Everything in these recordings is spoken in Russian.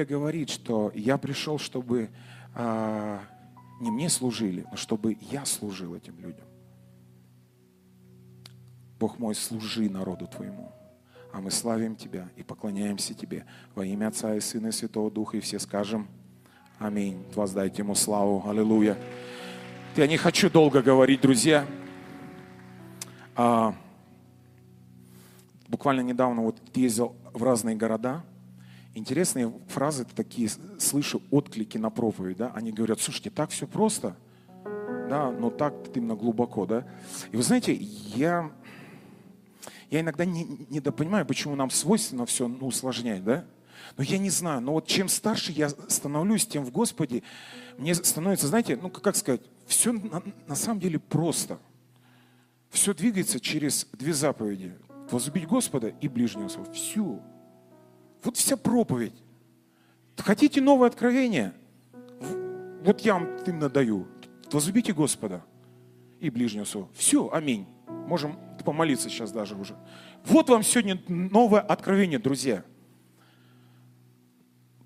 Библия говорит, что я пришел, чтобы а, не мне служили, но чтобы я служил этим людям. Бог мой, служи народу Твоему. А мы славим Тебя и поклоняемся Тебе во имя Отца и Сына и Святого Духа. И все скажем Аминь. Воздайте Ему славу. Аллилуйя. Я не хочу долго говорить, друзья. А, буквально недавно вот ездил в разные города. Интересные фразы такие, слышу отклики на проповедь, да, они говорят, слушайте, так все просто, да, но так именно глубоко, да. И вы знаете, я, я иногда не, недопонимаю, почему нам свойственно все ну, усложнять, да. Но я не знаю, но вот чем старше я становлюсь, тем в Господе мне становится, знаете, ну как сказать, все на, на самом деле просто. Все двигается через две заповеди. Возлюбить Господа и ближнего своего. Все. Вот вся проповедь. Хотите новое откровение? Вот я вам именно даю. Возлюбите Господа и ближнего своего. Все, аминь. Можем помолиться сейчас даже уже. Вот вам сегодня новое откровение, друзья.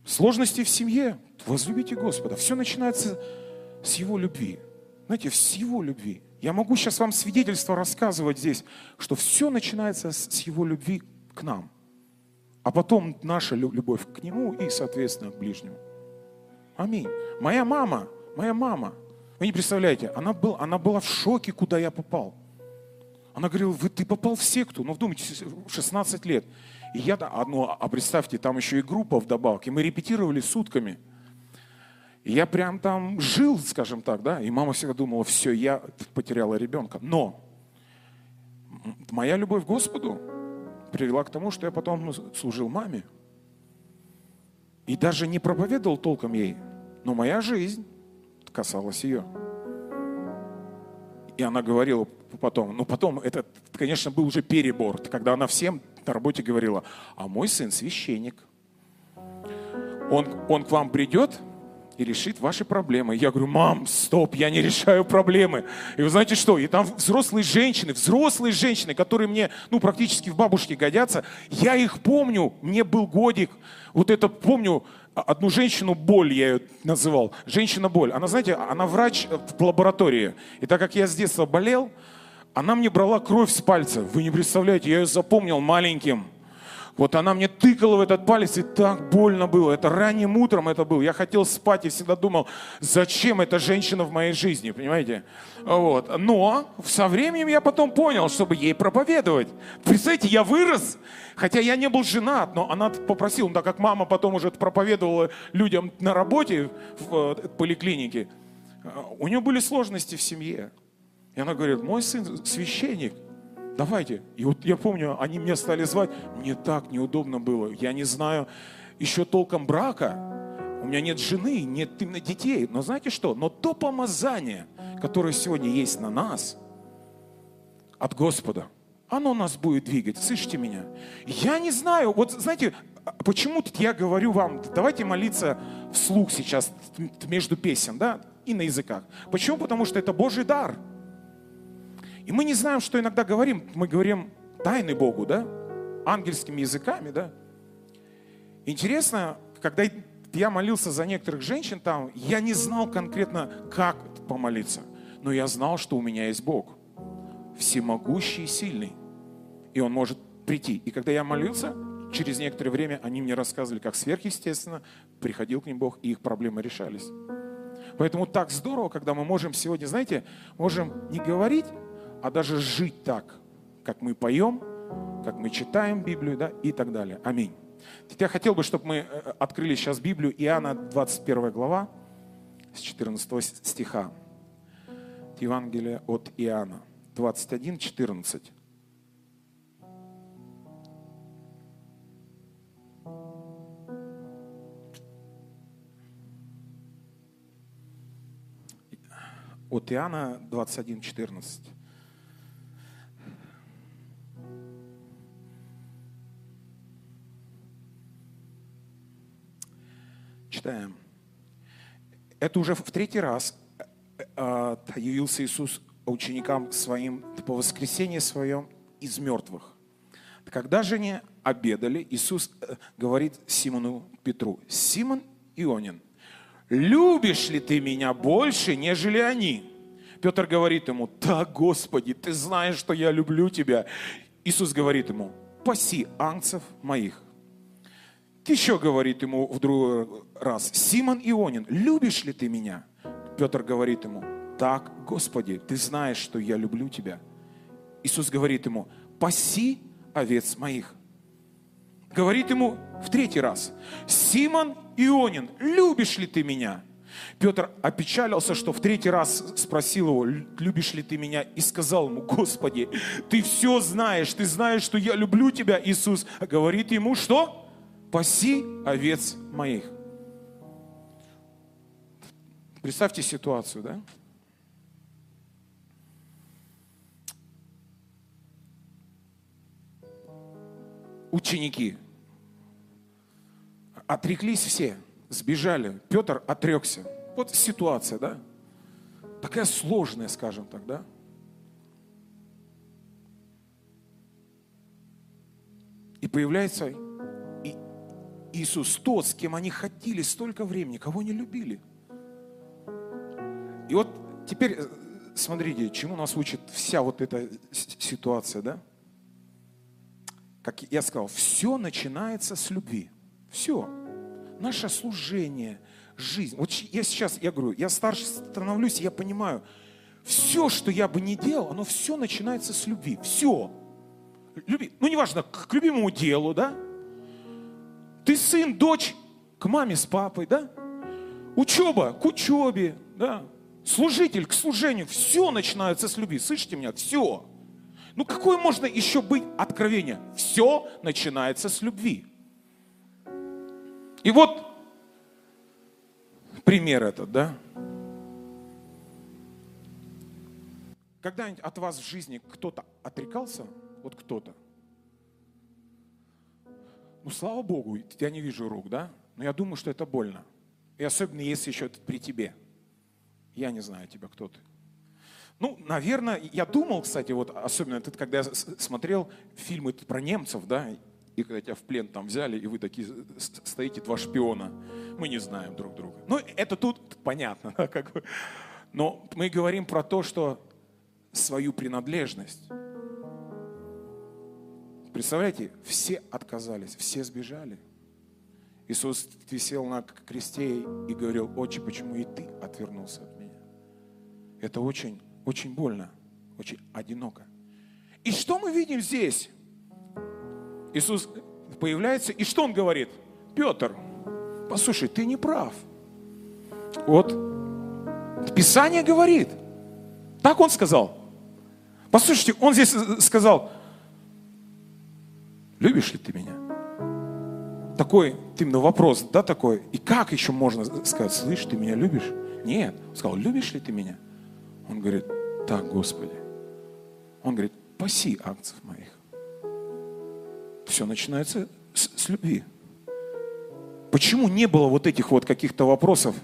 Сложности в семье. Возлюбите Господа. Все начинается с Его любви. Знаете, с Его любви. Я могу сейчас вам свидетельство рассказывать здесь, что все начинается с Его любви к нам. А потом наша любовь к Нему и, соответственно, к ближнему. Аминь. Моя мама, моя мама, вы не представляете, она, был, она была в шоке, куда я попал. Она говорила, вы, ты попал в секту, ну вдумайте, 16 лет. И я, ну, а представьте, там еще и группа вдобавок, и мы репетировали сутками. И я прям там жил, скажем так, да, и мама всегда думала, все, я потеряла ребенка. Но моя любовь к Господу привела к тому, что я потом служил маме. И даже не проповедовал толком ей, но моя жизнь касалась ее. И она говорила потом, ну потом, это, конечно, был уже перебор, когда она всем на работе говорила, а мой сын священник. Он, он к вам придет и решит ваши проблемы. Я говорю, мам, стоп, я не решаю проблемы. И вы знаете что? И там взрослые женщины, взрослые женщины, которые мне, ну, практически в бабушке годятся, я их помню, мне был годик. Вот это помню, одну женщину боль я ее называл. Женщина боль. Она, знаете, она врач в лаборатории. И так как я с детства болел, она мне брала кровь с пальца. Вы не представляете, я ее запомнил маленьким. Вот она мне тыкала в этот палец, и так больно было. Это ранним утром это было. Я хотел спать и всегда думал, зачем эта женщина в моей жизни, понимаете? Вот. Но со временем я потом понял, чтобы ей проповедовать. Представляете, я вырос, хотя я не был женат, но она попросила, ну, так как мама потом уже проповедовала людям на работе в э, поликлинике, э, у нее были сложности в семье. И она говорит, мой сын священник, давайте. И вот я помню, они меня стали звать, мне так неудобно было, я не знаю еще толком брака, у меня нет жены, нет именно детей. Но знаете что? Но то помазание, которое сегодня есть на нас, от Господа, оно нас будет двигать. Слышите меня? Я не знаю, вот знаете, почему тут я говорю вам, давайте молиться вслух сейчас между песен, да, и на языках. Почему? Потому что это Божий дар – и мы не знаем, что иногда говорим. Мы говорим тайны Богу, да? Ангельскими языками, да? Интересно, когда я молился за некоторых женщин там, я не знал конкретно, как помолиться. Но я знал, что у меня есть Бог. Всемогущий и сильный. И Он может прийти. И когда я молился, через некоторое время они мне рассказывали, как сверхъестественно приходил к ним Бог, и их проблемы решались. Поэтому так здорово, когда мы можем сегодня, знаете, можем не говорить, а даже жить так, как мы поем, как мы читаем Библию да, и так далее. Аминь. Я хотел бы, чтобы мы э, открыли сейчас Библию, Иоанна 21 глава, с 14 стиха. Евангелие от Иоанна, 21, 14. От Иоанна 21, 14. Читаем. Это уже в третий раз э, э, явился Иисус ученикам своим по воскресенье своем из мертвых. Когда же они обедали, Иисус э, говорит Симону Петру, Симон Ионин, любишь ли ты меня больше, нежели они? Петр говорит ему, да, Господи, ты знаешь, что я люблю тебя. Иисус говорит ему, паси ангцев моих. Еще говорит ему в другой раз, Симон Ионин, любишь ли ты меня? Петр говорит ему, так, Господи, ты знаешь, что я люблю тебя. Иисус говорит ему, паси овец моих. Говорит ему в третий раз, Симон Ионин, любишь ли ты меня? Петр опечалился, что в третий раз спросил его, любишь ли ты меня? И сказал ему, Господи, ты все знаешь, ты знаешь, что я люблю тебя, Иисус. говорит ему, что? Паси овец моих. Представьте ситуацию, да? Ученики отреклись все – сбежали. Петр отрекся. Вот ситуация, да? Такая сложная, скажем так, да? И появляется Иисус, тот, с кем они ходили столько времени, кого не любили. И вот теперь э, смотрите, чему нас учит вся вот эта ситуация, да? Как я сказал, все начинается с любви. Все наше служение, жизнь. Вот я сейчас, я говорю, я старше становлюсь, я понимаю, все, что я бы не делал, оно все начинается с любви. Все. Люби. Ну, неважно, к любимому делу, да? Ты сын, дочь, к маме с папой, да? Учеба к учебе, да? Служитель к служению. Все начинается с любви. Слышите меня? Все. Ну, какое можно еще быть откровение? Все начинается с любви. И вот пример этот, да? Когда-нибудь от вас в жизни кто-то отрекался? Вот кто-то. Ну, слава Богу, я не вижу рук, да? Но я думаю, что это больно. И особенно, если еще это при тебе. Я не знаю тебя, кто ты. Ну, наверное, я думал, кстати, вот особенно, когда я смотрел фильмы про немцев, да, и когда тебя в плен там взяли, и вы такие стоите, два шпиона, мы не знаем друг друга. Ну, это тут понятно, да, как бы. Но мы говорим про то, что свою принадлежность. Представляете, все отказались, все сбежали. Иисус висел на кресте и говорил, отче, почему и ты отвернулся от меня? Это очень, очень больно, очень одиноко. И что мы видим здесь? Иисус появляется, и что он говорит? Петр, послушай, ты не прав. Вот Писание говорит. Так он сказал. Послушайте, он здесь сказал, любишь ли ты меня? Такой, ты на вопрос, да, такой. И как еще можно сказать, слышь, ты меня любишь? Нет. Он сказал, любишь ли ты меня? Он говорит, так, Господи. Он говорит, паси акцев моих. Все начинается с, с любви. Почему не было вот этих вот каких-то вопросов?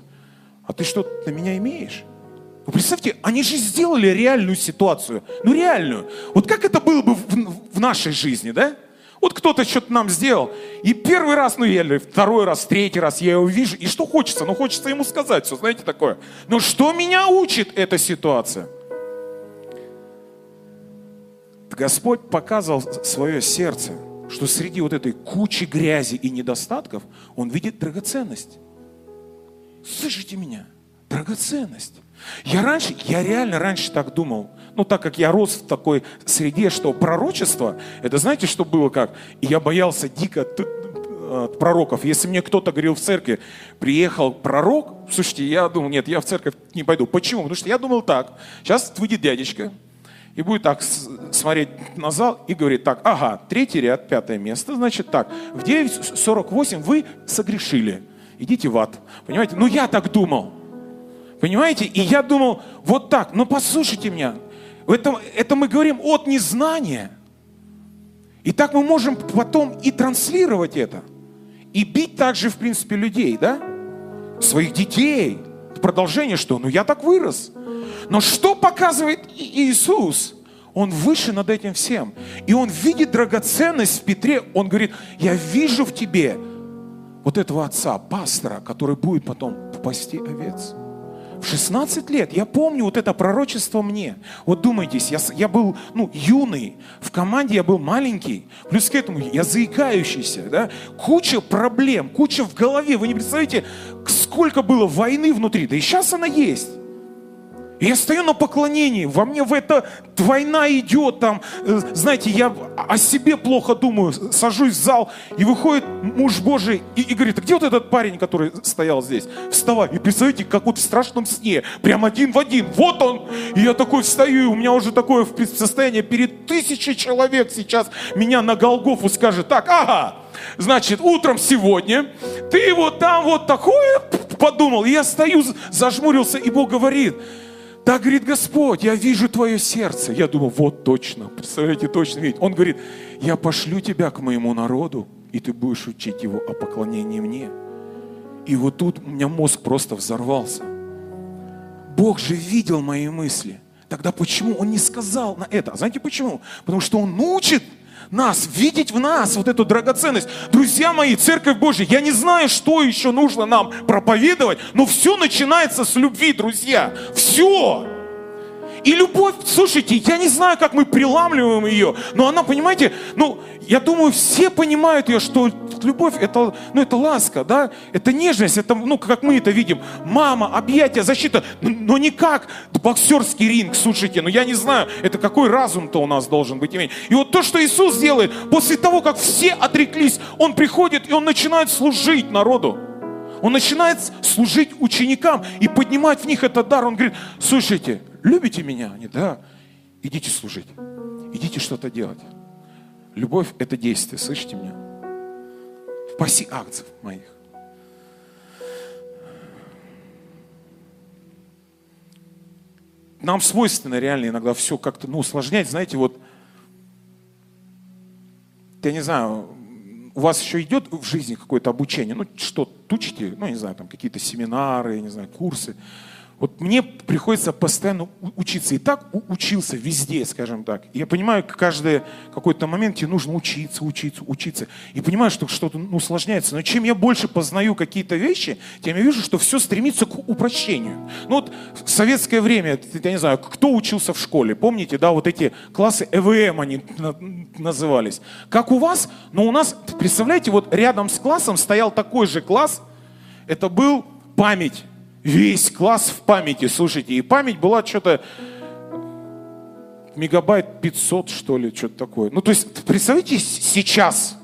А ты что на меня имеешь? Вы представьте, они же сделали реальную ситуацию. Ну реальную. Вот как это было бы в, в нашей жизни, да? Вот кто-то что-то нам сделал. И первый раз, ну или второй раз, третий раз я его вижу. И что хочется? Ну хочется ему сказать все, знаете, такое. Но что меня учит эта ситуация? Господь показывал свое сердце – что среди вот этой кучи грязи и недостатков он видит драгоценность. Слышите меня? Драгоценность. Я раньше, я реально раньше так думал. Ну, так как я рос в такой среде, что пророчество, это знаете, что было как? И я боялся дико от пророков. Если мне кто-то говорил в церкви, приехал пророк, слушайте, я думал, нет, я в церковь не пойду. Почему? Потому что я думал так, сейчас выйдет дядечка, и будет так смотреть на зал и говорит так, ага, третий ряд, пятое место, значит так, в 9.48 вы согрешили, идите в ад. Понимаете? Ну я так думал. Понимаете? И я думал, вот так, но послушайте меня, это, это мы говорим от незнания. И так мы можем потом и транслировать это. И бить также, в принципе, людей, да? Своих детей. Продолжение что? Ну я так вырос. Но что показывает Иисус? Он выше над этим всем. И он видит драгоценность в Петре. Он говорит, я вижу в тебе вот этого отца, пастора, который будет потом пасти овец. В 16 лет я помню вот это пророчество мне. Вот думайтесь, я, я был ну, юный, в команде я был маленький, плюс к этому я заикающийся, да? куча проблем, куча в голове. Вы не представляете, сколько было войны внутри, да и сейчас она есть. Я стою на поклонении, во мне в это война идет, там, э, знаете, я о себе плохо думаю, сажусь в зал, и выходит муж Божий и, и говорит, а где вот этот парень, который стоял здесь? Вставай. И представляете, как вот в страшном сне, прям один в один, вот он. И я такой встаю, и у меня уже такое состояние перед тысячей человек сейчас меня на Голгофу скажет, так, ага, значит, утром сегодня ты вот там вот такое подумал. И я стою, зажмурился, и Бог говорит, да, говорит Господь, я вижу твое сердце. Я думаю, вот точно, представляете, точно видеть. Он говорит, я пошлю тебя к моему народу, и ты будешь учить его о поклонении мне. И вот тут у меня мозг просто взорвался. Бог же видел мои мысли. Тогда почему Он не сказал на это? А знаете почему? Потому что Он учит нас, видеть в нас вот эту драгоценность. Друзья мои, Церковь Божья, я не знаю, что еще нужно нам проповедовать, но все начинается с любви, друзья. Все. И любовь, слушайте, я не знаю, как мы приламливаем ее, но она, понимаете, ну, я думаю, все понимают ее, что любовь это, ну, это ласка, да, это нежность, это, ну, как мы это видим, мама, объятия, защита, но не как боксерский ринг, слушайте, ну, я не знаю, это какой разум-то у нас должен быть иметь. И вот то, что Иисус делает, после того, как все отреклись, Он приходит и Он начинает служить народу. Он начинает служить ученикам и поднимать в них этот дар. Он говорит, слушайте, любите меня? Они, да, идите служить, идите что-то делать. Любовь – это действие, слышите меня? Паси акцев моих. Нам свойственно реально иногда все как-то ну, усложнять. Знаете, вот, я не знаю, у вас еще идет в жизни какое-то обучение, ну что, тучите, ну не знаю, там какие-то семинары, я не знаю, курсы. Вот мне приходится постоянно учиться. И так учился везде, скажем так. Я понимаю, каждый какой-то момент тебе нужно учиться, учиться, учиться. И понимаю, что что-то ну, усложняется. Но чем я больше познаю какие-то вещи, тем я вижу, что все стремится к упрощению. Ну вот в советское время, я не знаю, кто учился в школе? Помните, да, вот эти классы ЭВМ они назывались. Как у вас? Но у нас, представляете, вот рядом с классом стоял такой же класс. Это был память Весь класс в памяти, слушайте. И память была что-то мегабайт 500, что ли, что-то такое. Ну, то есть, представьте, сейчас,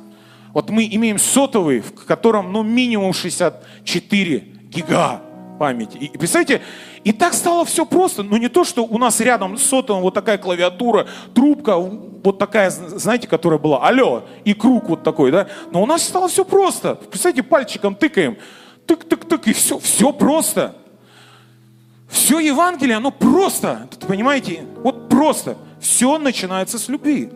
вот мы имеем сотовый, в котором, ну, минимум 64 гига памяти. И, представьте, и так стало все просто. Но не то, что у нас рядом с сотовым вот такая клавиатура, трубка, вот такая, знаете, которая была, алло, и круг вот такой, да. Но у нас стало все просто. Представьте, пальчиком тыкаем тык-тык-тык, и все, все просто. Все Евангелие, оно просто, понимаете, вот просто. Все начинается с любви.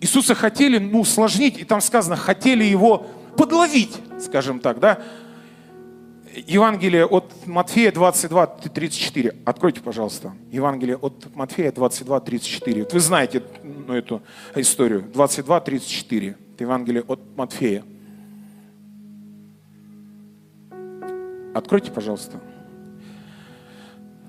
Иисуса хотели, ну, усложнить, и там сказано, хотели его подловить, скажем так, да. Евангелие от Матфея 22, 34. Откройте, пожалуйста. Евангелие от Матфея 22, 34. Вот вы знаете ну, эту историю. 22, 34. Это Евангелие от Матфея. Откройте, пожалуйста.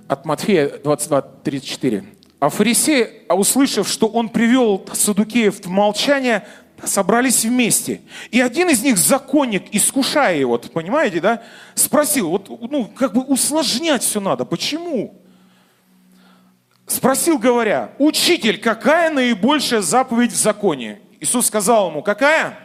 От Матфея 22, 34. А фарисеи, а услышав, что он привел Садукеев в молчание, собрались вместе. И один из них, законник, искушая его, понимаете, да, спросил, вот, ну, как бы усложнять все надо. Почему? Спросил, говоря, учитель, какая наибольшая заповедь в законе? Иисус сказал ему, какая?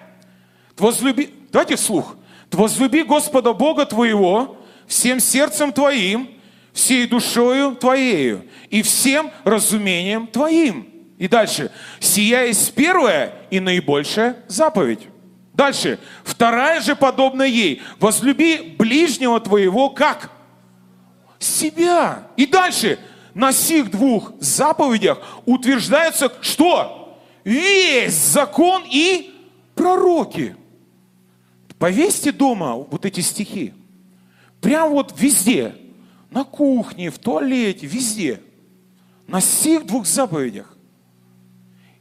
Возлюби... Давайте вслух. Возлюби Господа Бога твоего всем сердцем твоим, всей душою твоею и всем разумением твоим. И дальше. Сия есть первая и наибольшая заповедь. Дальше. Вторая же подобная ей. Возлюби ближнего твоего как? Себя. И дальше. На сих двух заповедях утверждается что? Весь закон и пророки. Повесьте дома вот эти стихи. Прям вот везде. На кухне, в туалете, везде. на всех двух заповедях.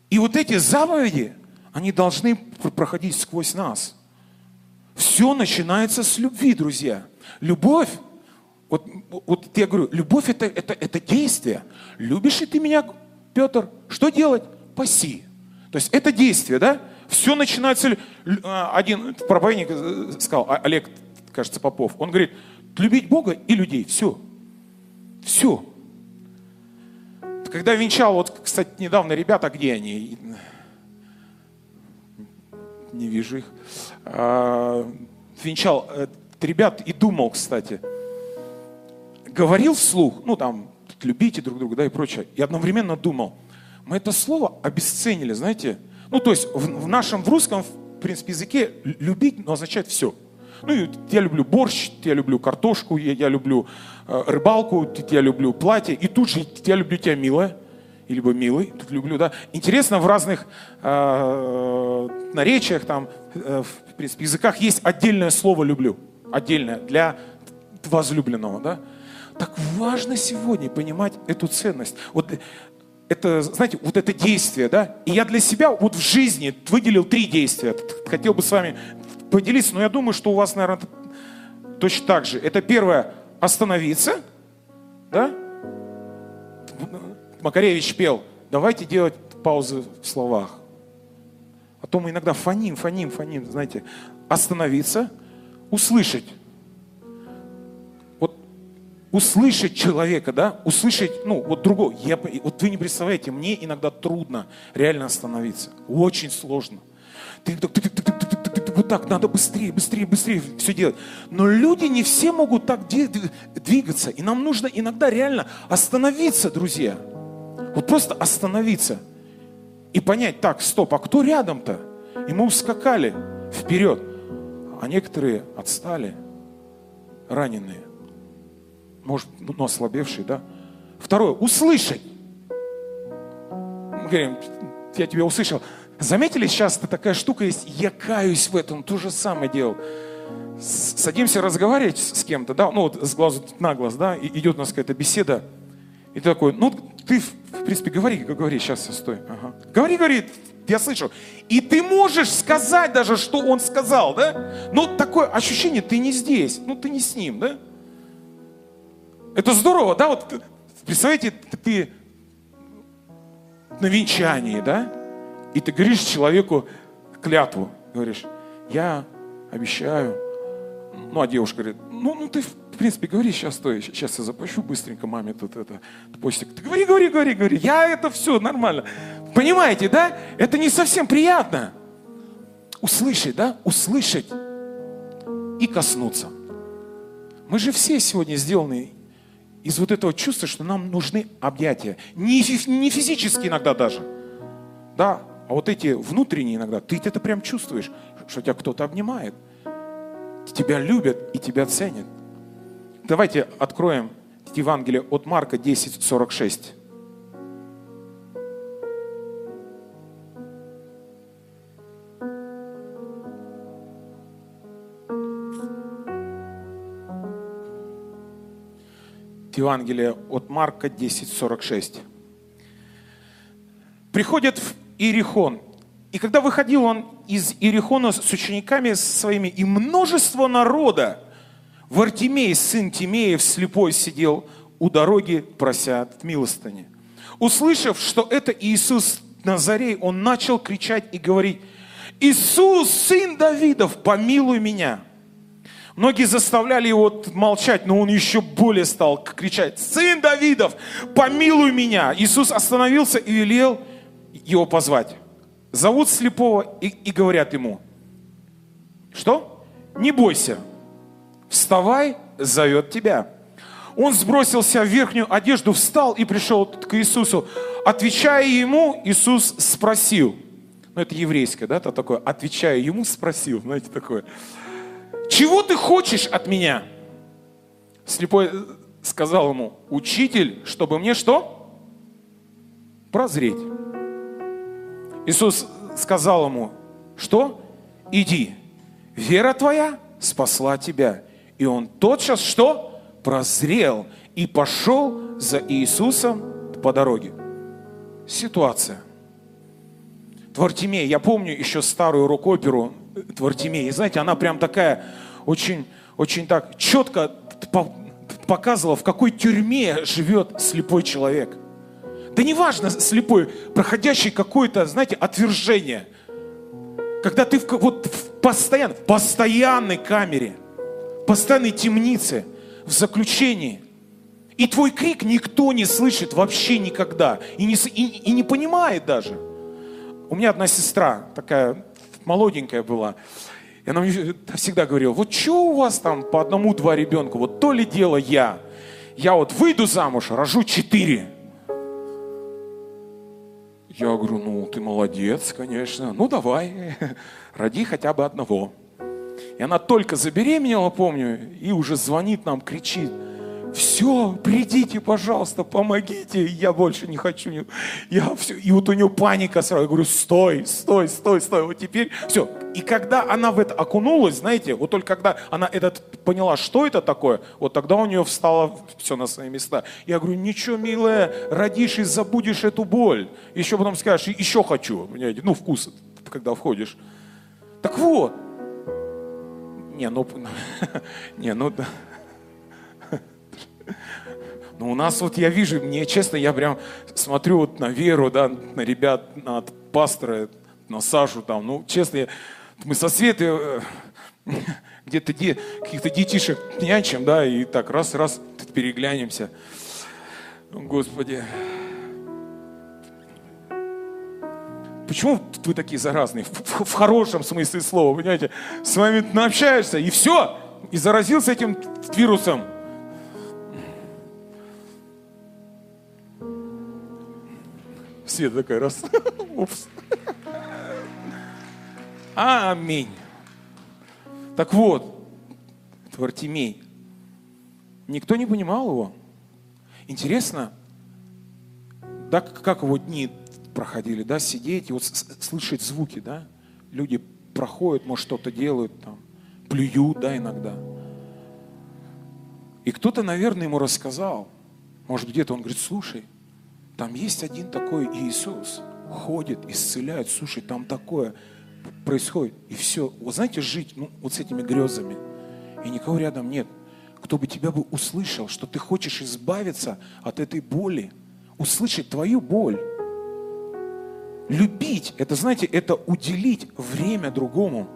И вот эти заповеди, они должны проходить сквозь нас. Все начинается с любви, друзья. Любовь, вот, вот я говорю, любовь это, это, это действие. Любишь ли ты меня, Петр? Что делать? Паси. То есть это действие, да? Все начинается... А, один проповедник э, сказал, а, Олег, кажется, Попов, он говорит, любить Бога и людей, все. Все. Когда венчал, вот, кстати, недавно ребята, где они? Не вижу их. А, венчал э, ребят и думал, кстати. Говорил вслух, ну там, любите друг друга, да, и прочее. И одновременно думал, мы это слово обесценили, знаете. Ну, то есть в, в нашем, в русском, в принципе, языке любить ну, означает все. Ну, я люблю борщ, я люблю картошку, я, я люблю э, рыбалку, я люблю платье, и тут же я люблю тебя, милая, либо милый, тут люблю, да. Интересно, в разных э, наречиях, там, э, в принципе, языках есть отдельное слово «люблю», отдельное для возлюбленного, да. Так важно сегодня понимать эту ценность. Вот это, знаете, вот это действие, да. И я для себя вот в жизни выделил три действия. Хотел бы с вами поделиться, но я думаю, что у вас, наверное, точно так же. Это первое, остановиться, да? Макаревич пел, давайте делать паузы в словах. А то мы иногда фоним, фоним, фоним, знаете. Остановиться, услышать. Услышать человека, да, услышать, ну, вот другого. Я, вот вы не представляете, мне иногда трудно реально остановиться. Очень сложно. Ты, ты, ты, ты, ты, ты, вот так, надо быстрее, быстрее, быстрее все делать. Но люди не все могут так двигаться. И нам нужно иногда реально остановиться, друзья. Вот просто остановиться. И понять, так, стоп, а кто рядом-то? И мы ускакали вперед. А некоторые отстали, раненые. Может, ну, ослабевшие, да? Второе, услышать. Мы говорим, я тебя услышал. Заметили, сейчас такая штука есть, я каюсь в этом, то же самое делал. Садимся разговаривать с кем-то, да, ну вот с глазу на глаз, да, и идет у нас какая-то беседа. И ты такой, ну ты, в принципе, говори, говори, сейчас стой. Ага. Говори, говори, я слышу. И ты можешь сказать даже, что он сказал, да? Но такое ощущение, ты не здесь, ну ты не с ним, да? Это здорово, да? Вот представляете, ты на венчании, да? И ты говоришь человеку клятву, говоришь, я обещаю. Ну, а девушка говорит, ну, ну ты, в принципе, говори сейчас, стой, сейчас я заплачу быстренько маме тут это, постик. Ты говори, говори, говори, говори, я это все нормально. Понимаете, да? Это не совсем приятно. Услышать, да? Услышать и коснуться. Мы же все сегодня сделаны из вот этого чувства, что нам нужны объятия. Не, не физически иногда даже. Да, а вот эти внутренние иногда, ты это прям чувствуешь, что тебя кто-то обнимает. Тебя любят и тебя ценят. Давайте откроем Евангелие от Марка 10, 46. Евангелие от Марка 10, 46. Приходят в Иерихон. И когда выходил он из Иерихона с учениками своими, и множество народа, Вартимей, сын Тимеев, слепой сидел у дороги, прося милостыни. Услышав, что это Иисус Назарей, он начал кричать и говорить, «Иисус, сын Давидов, помилуй меня!» Многие заставляли его молчать, но он еще более стал кричать, «Сын Давидов, помилуй меня!» Иисус остановился и велел его позвать. Зовут слепого и, и говорят ему, что? Не бойся, вставай, зовет тебя. Он сбросился в верхнюю одежду, встал и пришел к Иисусу. Отвечая ему, Иисус спросил, ну это еврейское, да, это такое, отвечая ему, спросил, знаете, такое, чего ты хочешь от меня? Слепой сказал ему, учитель, чтобы мне что? Прозреть. Иисус сказал ему, что? Иди, вера твоя спасла тебя. И он тотчас что? Прозрел и пошел за Иисусом по дороге. Ситуация. Твартимей, я помню еще старую рок-оперу Твартимей. И знаете, она прям такая очень, очень так четко показывала, в какой тюрьме живет слепой человек. Да неважно, слепой, проходящий какое-то, знаете, отвержение. Когда ты в, вот в постоянно, в постоянной камере, постоянной темнице, в заключении. И твой крик никто не слышит вообще никогда. И не, и, и не понимает даже. У меня одна сестра, такая молоденькая была, и она мне всегда говорила, вот что у вас там по одному-два ребенка, вот то ли дело я. Я вот выйду замуж, рожу четыре. Я говорю, ну ты молодец, конечно, ну давай, роди хотя бы одного. И она только забеременела, помню, и уже звонит нам, кричит – все, придите, пожалуйста, помогите, я больше не хочу. Я все. И вот у нее паника сразу. Я говорю, стой, стой, стой, стой. Вот теперь все. И когда она в это окунулась, знаете, вот только когда она этот поняла, что это такое, вот тогда у нее встало все на свои места. Я говорю, ничего, милая, родишь и забудешь эту боль. Еще потом скажешь, еще хочу. Понимаете? Ну, вкус, когда входишь. Так вот. Не, ну, не, ну, но у нас вот я вижу, мне честно, я прям смотрю вот на Веру, да, на ребят, на пастора, на Сашу там, ну, честно, мы со Светой э, где-то де, каких-то детишек нянчим, да, и так раз-раз переглянемся. Господи. Почему вы такие заразные? В, в, в хорошем смысле слова, понимаете? С вами общаешься, и все, и заразился этим вирусом. Света такая раз. Упс. Аминь. Так вот, Твартимей. Никто не понимал его. Интересно, да, как его дни проходили, да, сидеть и вот слышать звуки, да, люди проходят, может, что-то делают там, плюют, да, иногда. И кто-то, наверное, ему рассказал, может, где-то он говорит, слушай, там есть один такой Иисус, ходит, исцеляет. Слушай, там такое происходит. И все. Вот знаете, жить ну, вот с этими грезами. И никого рядом нет. Кто бы тебя бы услышал, что ты хочешь избавиться от этой боли. Услышать твою боль. Любить, это, знаете, это уделить время другому.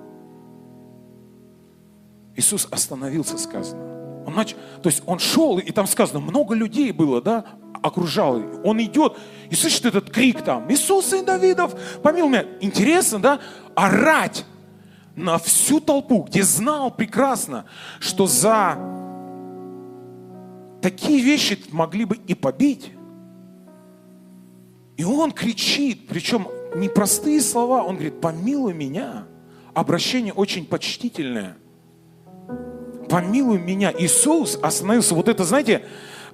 Иисус остановился, сказано. Он нач... То есть он шел, и там сказано, много людей было, да, окружал. Он идет и слышит этот крик там, Иисус, сын Давидов, помилуй меня. Интересно, да? Орать на всю толпу, где знал прекрасно, что за такие вещи могли бы и побить. И он кричит, причем не простые слова, он говорит, помилуй меня. Обращение очень почтительное. Помилуй меня. Иисус остановился. Вот это, знаете,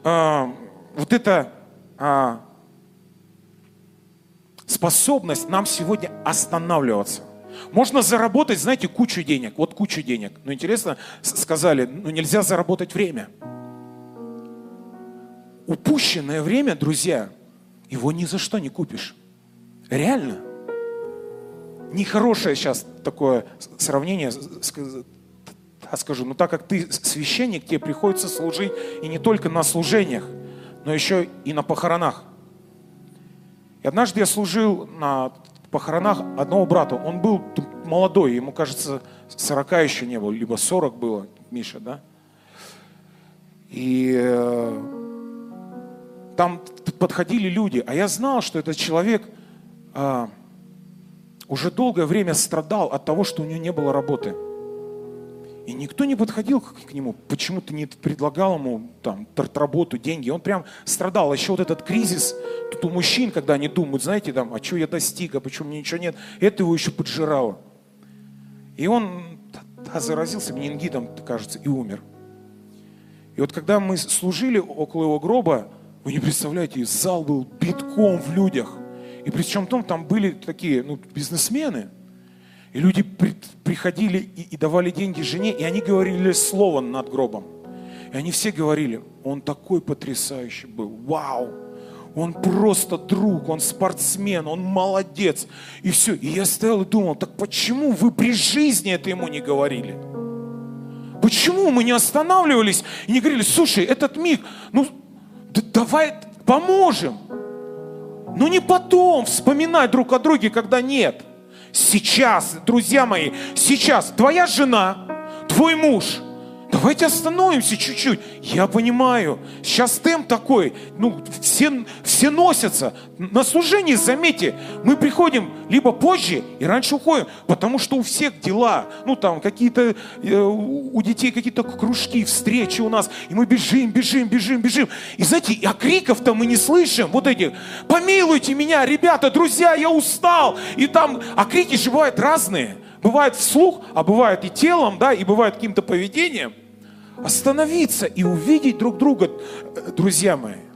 а, вот эта а, способность нам сегодня останавливаться. Можно заработать, знаете, кучу денег, вот кучу денег. Но интересно, сказали, ну нельзя заработать время. Упущенное время, друзья, его ни за что не купишь. Реально. Нехорошее сейчас такое сравнение, скажу, но так как ты священник, тебе приходится служить и не только на служениях, но еще и на похоронах. И однажды я служил на похоронах одного брата. Он был молодой, ему, кажется, 40 еще не было, либо 40 было, Миша, да? И э, там подходили люди, а я знал, что этот человек э, уже долгое время страдал от того, что у него не было работы. И никто не подходил к нему, почему-то не предлагал ему там работу, деньги. Он прям страдал. Еще вот этот кризис, тут у мужчин, когда они думают, знаете, там, а что я достиг, а почему мне ничего нет, это его еще поджирало. И он да, заразился менингитом, кажется, и умер. И вот когда мы служили около его гроба, вы не представляете, зал был битком в людях. И причем том, там были такие ну, бизнесмены, и люди при, приходили и, давали деньги жене, и они говорили слово над гробом. И они все говорили, он такой потрясающий был, вау, он просто друг, он спортсмен, он молодец. И все. И я стоял и думал, так почему вы при жизни это ему не говорили? Почему мы не останавливались и не говорили, слушай, этот миг, ну давай поможем. Но не потом вспоминать друг о друге, когда нет. Сейчас, друзья мои, сейчас твоя жена, твой муж – Давайте остановимся чуть-чуть. Я понимаю, сейчас темп такой, ну, все, все носятся. На служении, заметьте, мы приходим либо позже и раньше уходим, потому что у всех дела, ну, там, какие-то, э, у детей какие-то кружки, встречи у нас, и мы бежим, бежим, бежим, бежим. И знаете, а криков-то мы не слышим, вот этих, помилуйте меня, ребята, друзья, я устал. И там, а крики же бывают разные. Бывает вслух, а бывает и телом, да, и бывает каким-то поведением. Остановиться и увидеть друг друга, друзья мои.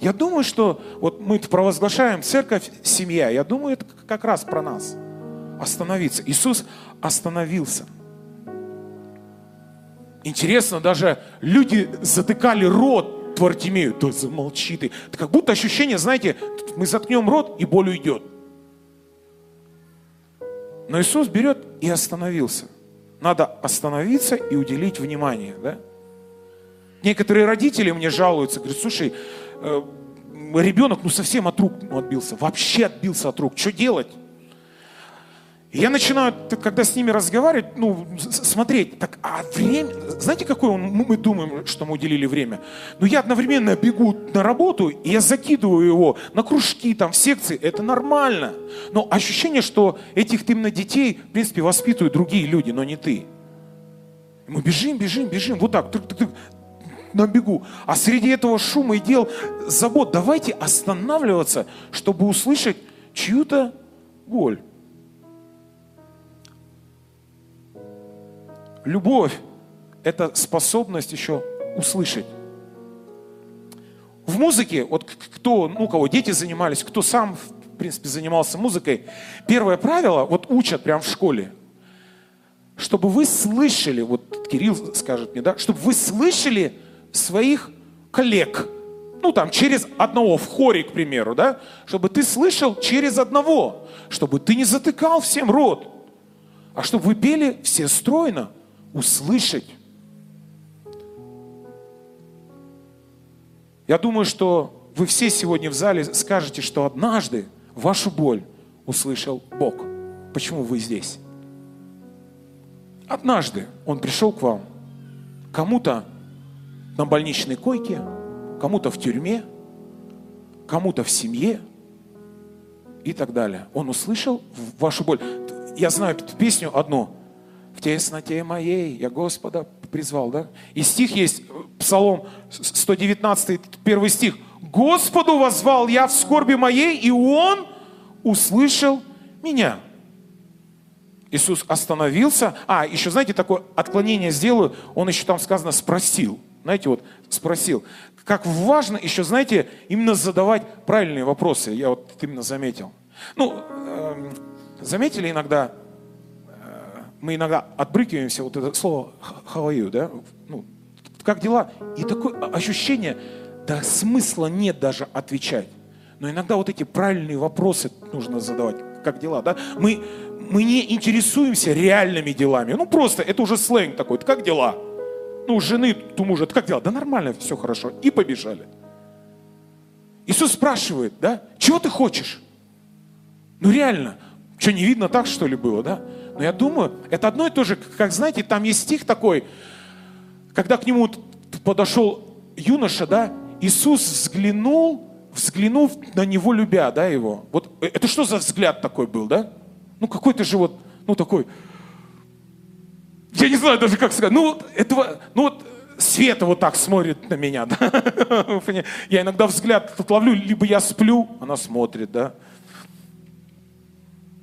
Я думаю, что вот мы провозглашаем церковь, семья. Я думаю, это как раз про нас. Остановиться. Иисус остановился. Интересно, даже люди затыкали рот Твартимею. То замолчи ты. Это как будто ощущение, знаете, мы заткнем рот, и боль уйдет. Но Иисус берет и остановился. Надо остановиться и уделить внимание. Да? Некоторые родители мне жалуются, говорят, слушай, э, ребенок ну совсем от рук отбился, вообще отбился от рук, что делать? Я начинаю, когда с ними разговаривать, ну, смотреть, так, а время, знаете, какое он, мы думаем, что мы уделили время? Ну, я одновременно бегу на работу, и я закидываю его на кружки, там, в секции, это нормально. Но ощущение, что этих именно детей, в принципе, воспитывают другие люди, но не ты. И мы бежим, бежим, бежим, вот так, тык, тык, тык, на бегу. А среди этого шума и дел, забот, давайте останавливаться, чтобы услышать чью-то боль. Любовь – это способность еще услышать. В музыке, вот кто, ну, кого дети занимались, кто сам, в принципе, занимался музыкой, первое правило, вот учат прямо в школе, чтобы вы слышали, вот Кирилл скажет мне, да, чтобы вы слышали своих коллег, ну там через одного в хоре, к примеру, да, чтобы ты слышал через одного, чтобы ты не затыкал всем рот, а чтобы вы пели все стройно, услышать. Я думаю, что вы все сегодня в зале скажете, что однажды вашу боль услышал Бог. Почему вы здесь? Однажды Он пришел к вам, кому-то на больничной койке, кому-то в тюрьме, кому-то в семье и так далее. Он услышал вашу боль. Я знаю песню одну в тесноте моей я Господа призвал, да? И стих есть, Псалом 119, первый стих. Господу возвал я в скорби моей, и Он услышал меня. Иисус остановился. А, еще, знаете, такое отклонение сделаю. Он еще там сказано спросил. Знаете, вот спросил. Как важно еще, знаете, именно задавать правильные вопросы. Я вот именно заметил. Ну, э, заметили иногда, мы иногда отбрыкиваемся, вот это слово «how да? Ну, как дела? И такое ощущение, да смысла нет даже отвечать. Но иногда вот эти правильные вопросы нужно задавать. Как дела, да? Мы, мы не интересуемся реальными делами. Ну, просто, это уже сленг такой. Как дела? Ну, жены, у мужа, как дела? Да нормально, все хорошо. И побежали. Иисус спрашивает, да? Чего ты хочешь? Ну, реально. Что, не видно так, что ли, было, да? Но я думаю, это одно и то же, как, знаете, там есть стих такой, когда к нему подошел юноша, да, Иисус взглянул, взглянув на него, любя, да, его. Вот э, это что за взгляд такой был, да? Ну, какой-то же вот, ну, такой, я не знаю даже, как сказать, ну, этого, ну, вот Света вот так смотрит на меня, да? Я иногда взгляд ловлю, либо я сплю, она смотрит, да?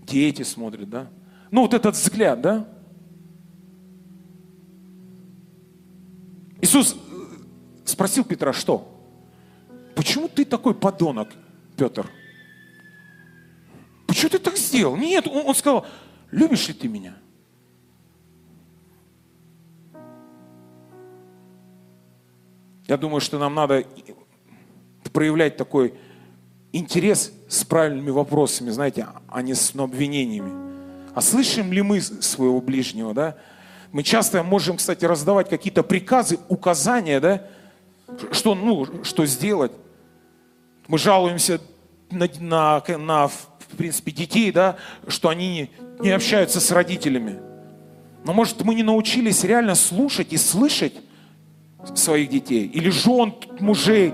Дети смотрят, да? Ну, вот этот взгляд, да? Иисус э, спросил Петра, что? Почему ты такой подонок, Петр? Почему ты так сделал? Нет, он, он сказал, любишь ли ты меня? Я думаю, что нам надо проявлять такой интерес с правильными вопросами, знаете, а не с обвинениями. А слышим ли мы своего ближнего, да? Мы часто можем, кстати, раздавать какие-то приказы, указания, да? Что, ну, что сделать. Мы жалуемся на, на, на, в принципе, детей, да, что они не общаются с родителями. Но, может, мы не научились реально слушать и слышать своих детей, или жен, мужей,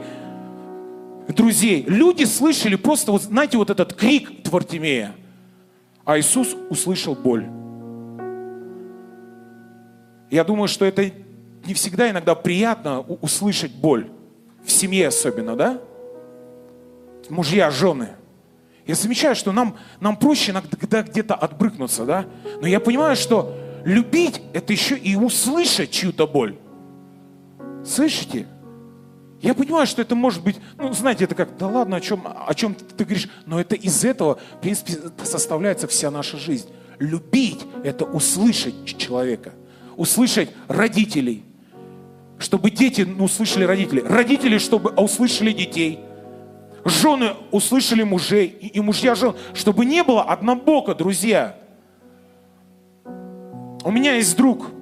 друзей. Люди слышали просто, вот, знаете, вот этот крик Твартимея, а Иисус услышал боль. Я думаю, что это не всегда иногда приятно услышать боль. В семье особенно, да? Мужья, жены. Я замечаю, что нам, нам проще иногда где-то отбрыкнуться, да? Но я понимаю, что любить – это еще и услышать чью-то боль. Слышите? Я понимаю, что это может быть, ну, знаете, это как, да ладно, о чем, о чем ты говоришь, но это из этого, в принципе, составляется вся наша жизнь. Любить – это услышать человека, услышать родителей, чтобы дети услышали родителей, родители, чтобы услышали детей, жены услышали мужей, и мужья жен, чтобы не было однобоко, друзья. У меня есть друг –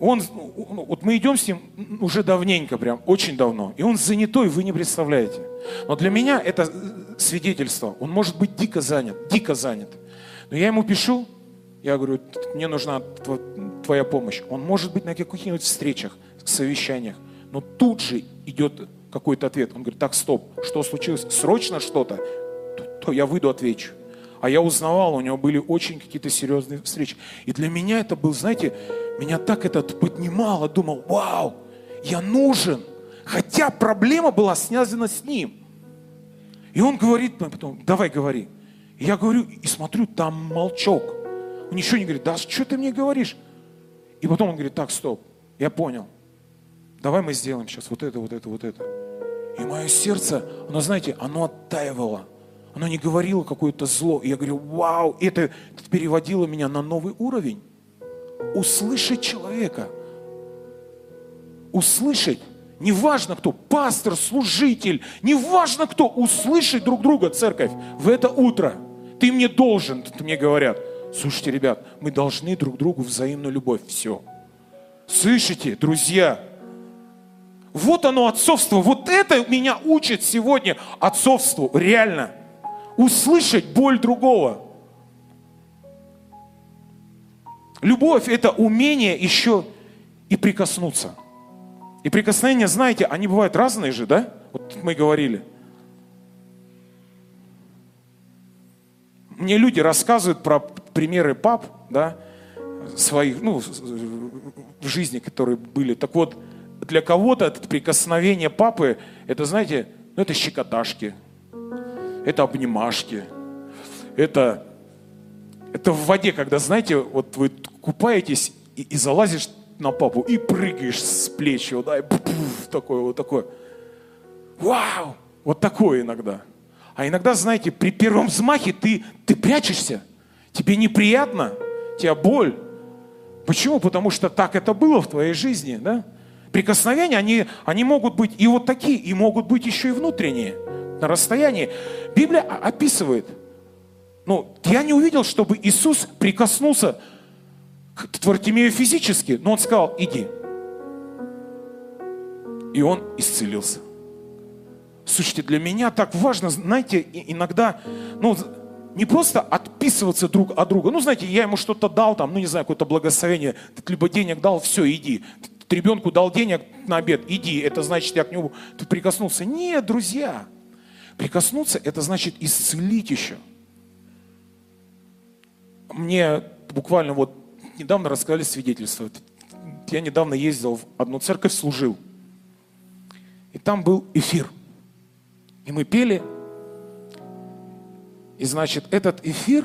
он, вот мы идем с ним уже давненько, прям очень давно, и он занятой, вы не представляете. Но для меня это свидетельство, он может быть дико занят, дико занят. Но я ему пишу, я говорю, мне нужна твоя помощь. Он может быть на каких-нибудь встречах, совещаниях, но тут же идет какой-то ответ. Он говорит, так, стоп, что случилось? Срочно что-то? То я выйду, отвечу. А я узнавал, у него были очень какие-то серьезные встречи. И для меня это был, знаете, меня так это поднимало, думал, вау, я нужен. Хотя проблема была связана с ним. И он говорит мне потом, давай говори. И я говорю и смотрю, там молчок. Он ничего не говорит, да что ты мне говоришь? И потом он говорит, так, стоп, я понял. Давай мы сделаем сейчас вот это, вот это, вот это. И мое сердце, оно, знаете, оно оттаивало. Оно не говорило какое-то зло. И я говорю, вау, это переводило меня на новый уровень услышать человека. Услышать. Неважно кто, пастор, служитель, неважно кто, услышать друг друга, церковь, в это утро. Ты мне должен, мне говорят. Слушайте, ребят, мы должны друг другу взаимную любовь. Все. Слышите, друзья? Вот оно отцовство. Вот это меня учит сегодня отцовству. Реально. Услышать боль другого. Любовь – это умение еще и прикоснуться. И прикосновения, знаете, они бывают разные же, да? Вот мы говорили. Мне люди рассказывают про примеры пап, да, своих, ну, в жизни, которые были. Так вот, для кого-то это прикосновение папы, это, знаете, ну, это щекоташки, это обнимашки, это это в воде, когда, знаете, вот вы купаетесь и, и залазишь на папу и прыгаешь с плечи, да, и пуф, такое, вот такое. Вау! Вот такое иногда. А иногда, знаете, при первом взмахе ты, ты прячешься. Тебе неприятно, тебя боль. Почему? Потому что так это было в твоей жизни, да? Прикосновения, они, они могут быть и вот такие, и могут быть еще и внутренние, на расстоянии. Библия описывает – ну, я не увидел, чтобы Иисус прикоснулся к Твартимею физически, но он сказал, иди. И он исцелился. Слушайте, для меня так важно, знаете, иногда, ну, не просто отписываться друг от друга. Ну, знаете, я ему что-то дал, там, ну, не знаю, какое-то благословение, либо денег дал, все, иди. Ребенку дал денег на обед, иди. Это значит, я к нему прикоснулся. Нет, друзья, прикоснуться, это значит исцелить еще мне буквально вот недавно рассказали свидетельство. Я недавно ездил в одну церковь, служил. И там был эфир. И мы пели. И значит, этот эфир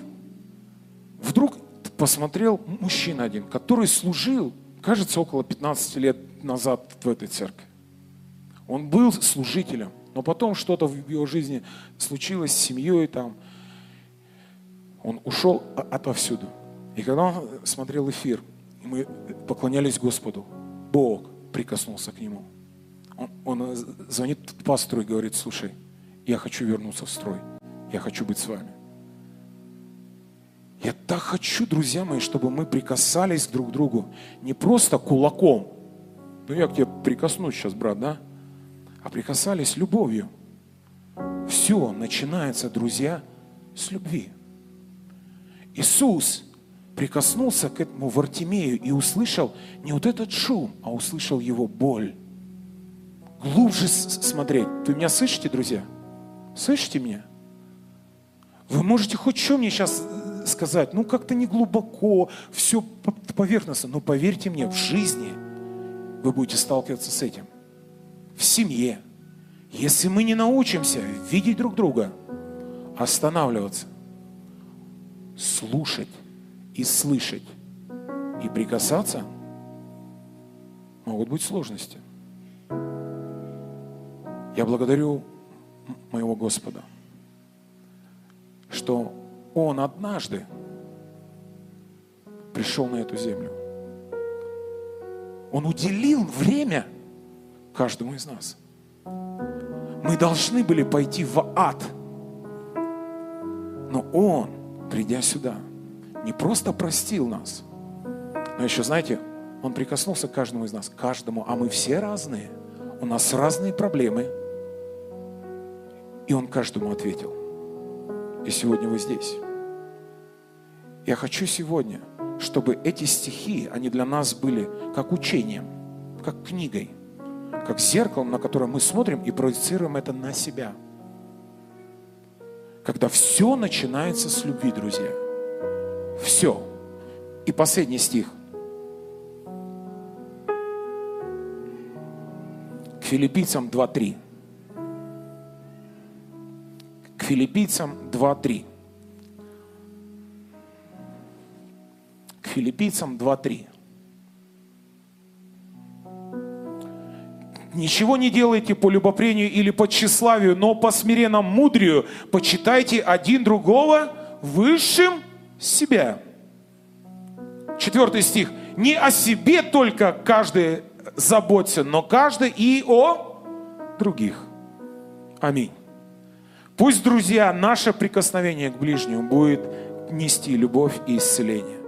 вдруг посмотрел мужчина один, который служил, кажется, около 15 лет назад в этой церкви. Он был служителем, но потом что-то в его жизни случилось с семьей там – он ушел отовсюду. И когда он смотрел эфир, мы поклонялись Господу, Бог прикоснулся к нему. Он, он звонит пастору и говорит, слушай, Я хочу вернуться в строй. Я хочу быть с вами. Я так хочу, друзья мои, чтобы мы прикасались друг к другу не просто кулаком. Ну, я к тебе прикоснусь сейчас, брат, да? А прикасались любовью. Все начинается, друзья, с любви. Иисус прикоснулся к этому Вартимею и услышал не вот этот шум, а услышал его боль. Глубже смотреть. Вы меня слышите, друзья? Слышите меня? Вы можете хоть что мне сейчас э, сказать, ну как-то не глубоко, все поверхностно, но поверьте мне, в жизни вы будете сталкиваться с этим. В семье. Если мы не научимся видеть друг друга, останавливаться, слушать и слышать и прикасаться, могут быть сложности. Я благодарю моего Господа, что Он однажды пришел на эту землю. Он уделил время каждому из нас. Мы должны были пойти в ад. Но Он, придя сюда, не просто простил нас, но еще, знаете, Он прикоснулся к каждому из нас, каждому, а мы все разные. У нас разные проблемы – и Он каждому ответил. И сегодня вы здесь. Я хочу сегодня, чтобы эти стихи, они для нас были как учением, как книгой, как зеркалом, на которое мы смотрим и проецируем это на себя. Когда все начинается с любви, друзья. Все. И последний стих. К филиппийцам 2.3. Филиппийцам 2.3. К филиппийцам 2.3. Ничего не делайте по любопрению или по тщеславию, но по смиренному мудрию почитайте один другого высшим себя. Четвертый стих. Не о себе только каждый заботится, но каждый и о других. Аминь. Пусть, друзья, наше прикосновение к ближнему будет нести любовь и исцеление.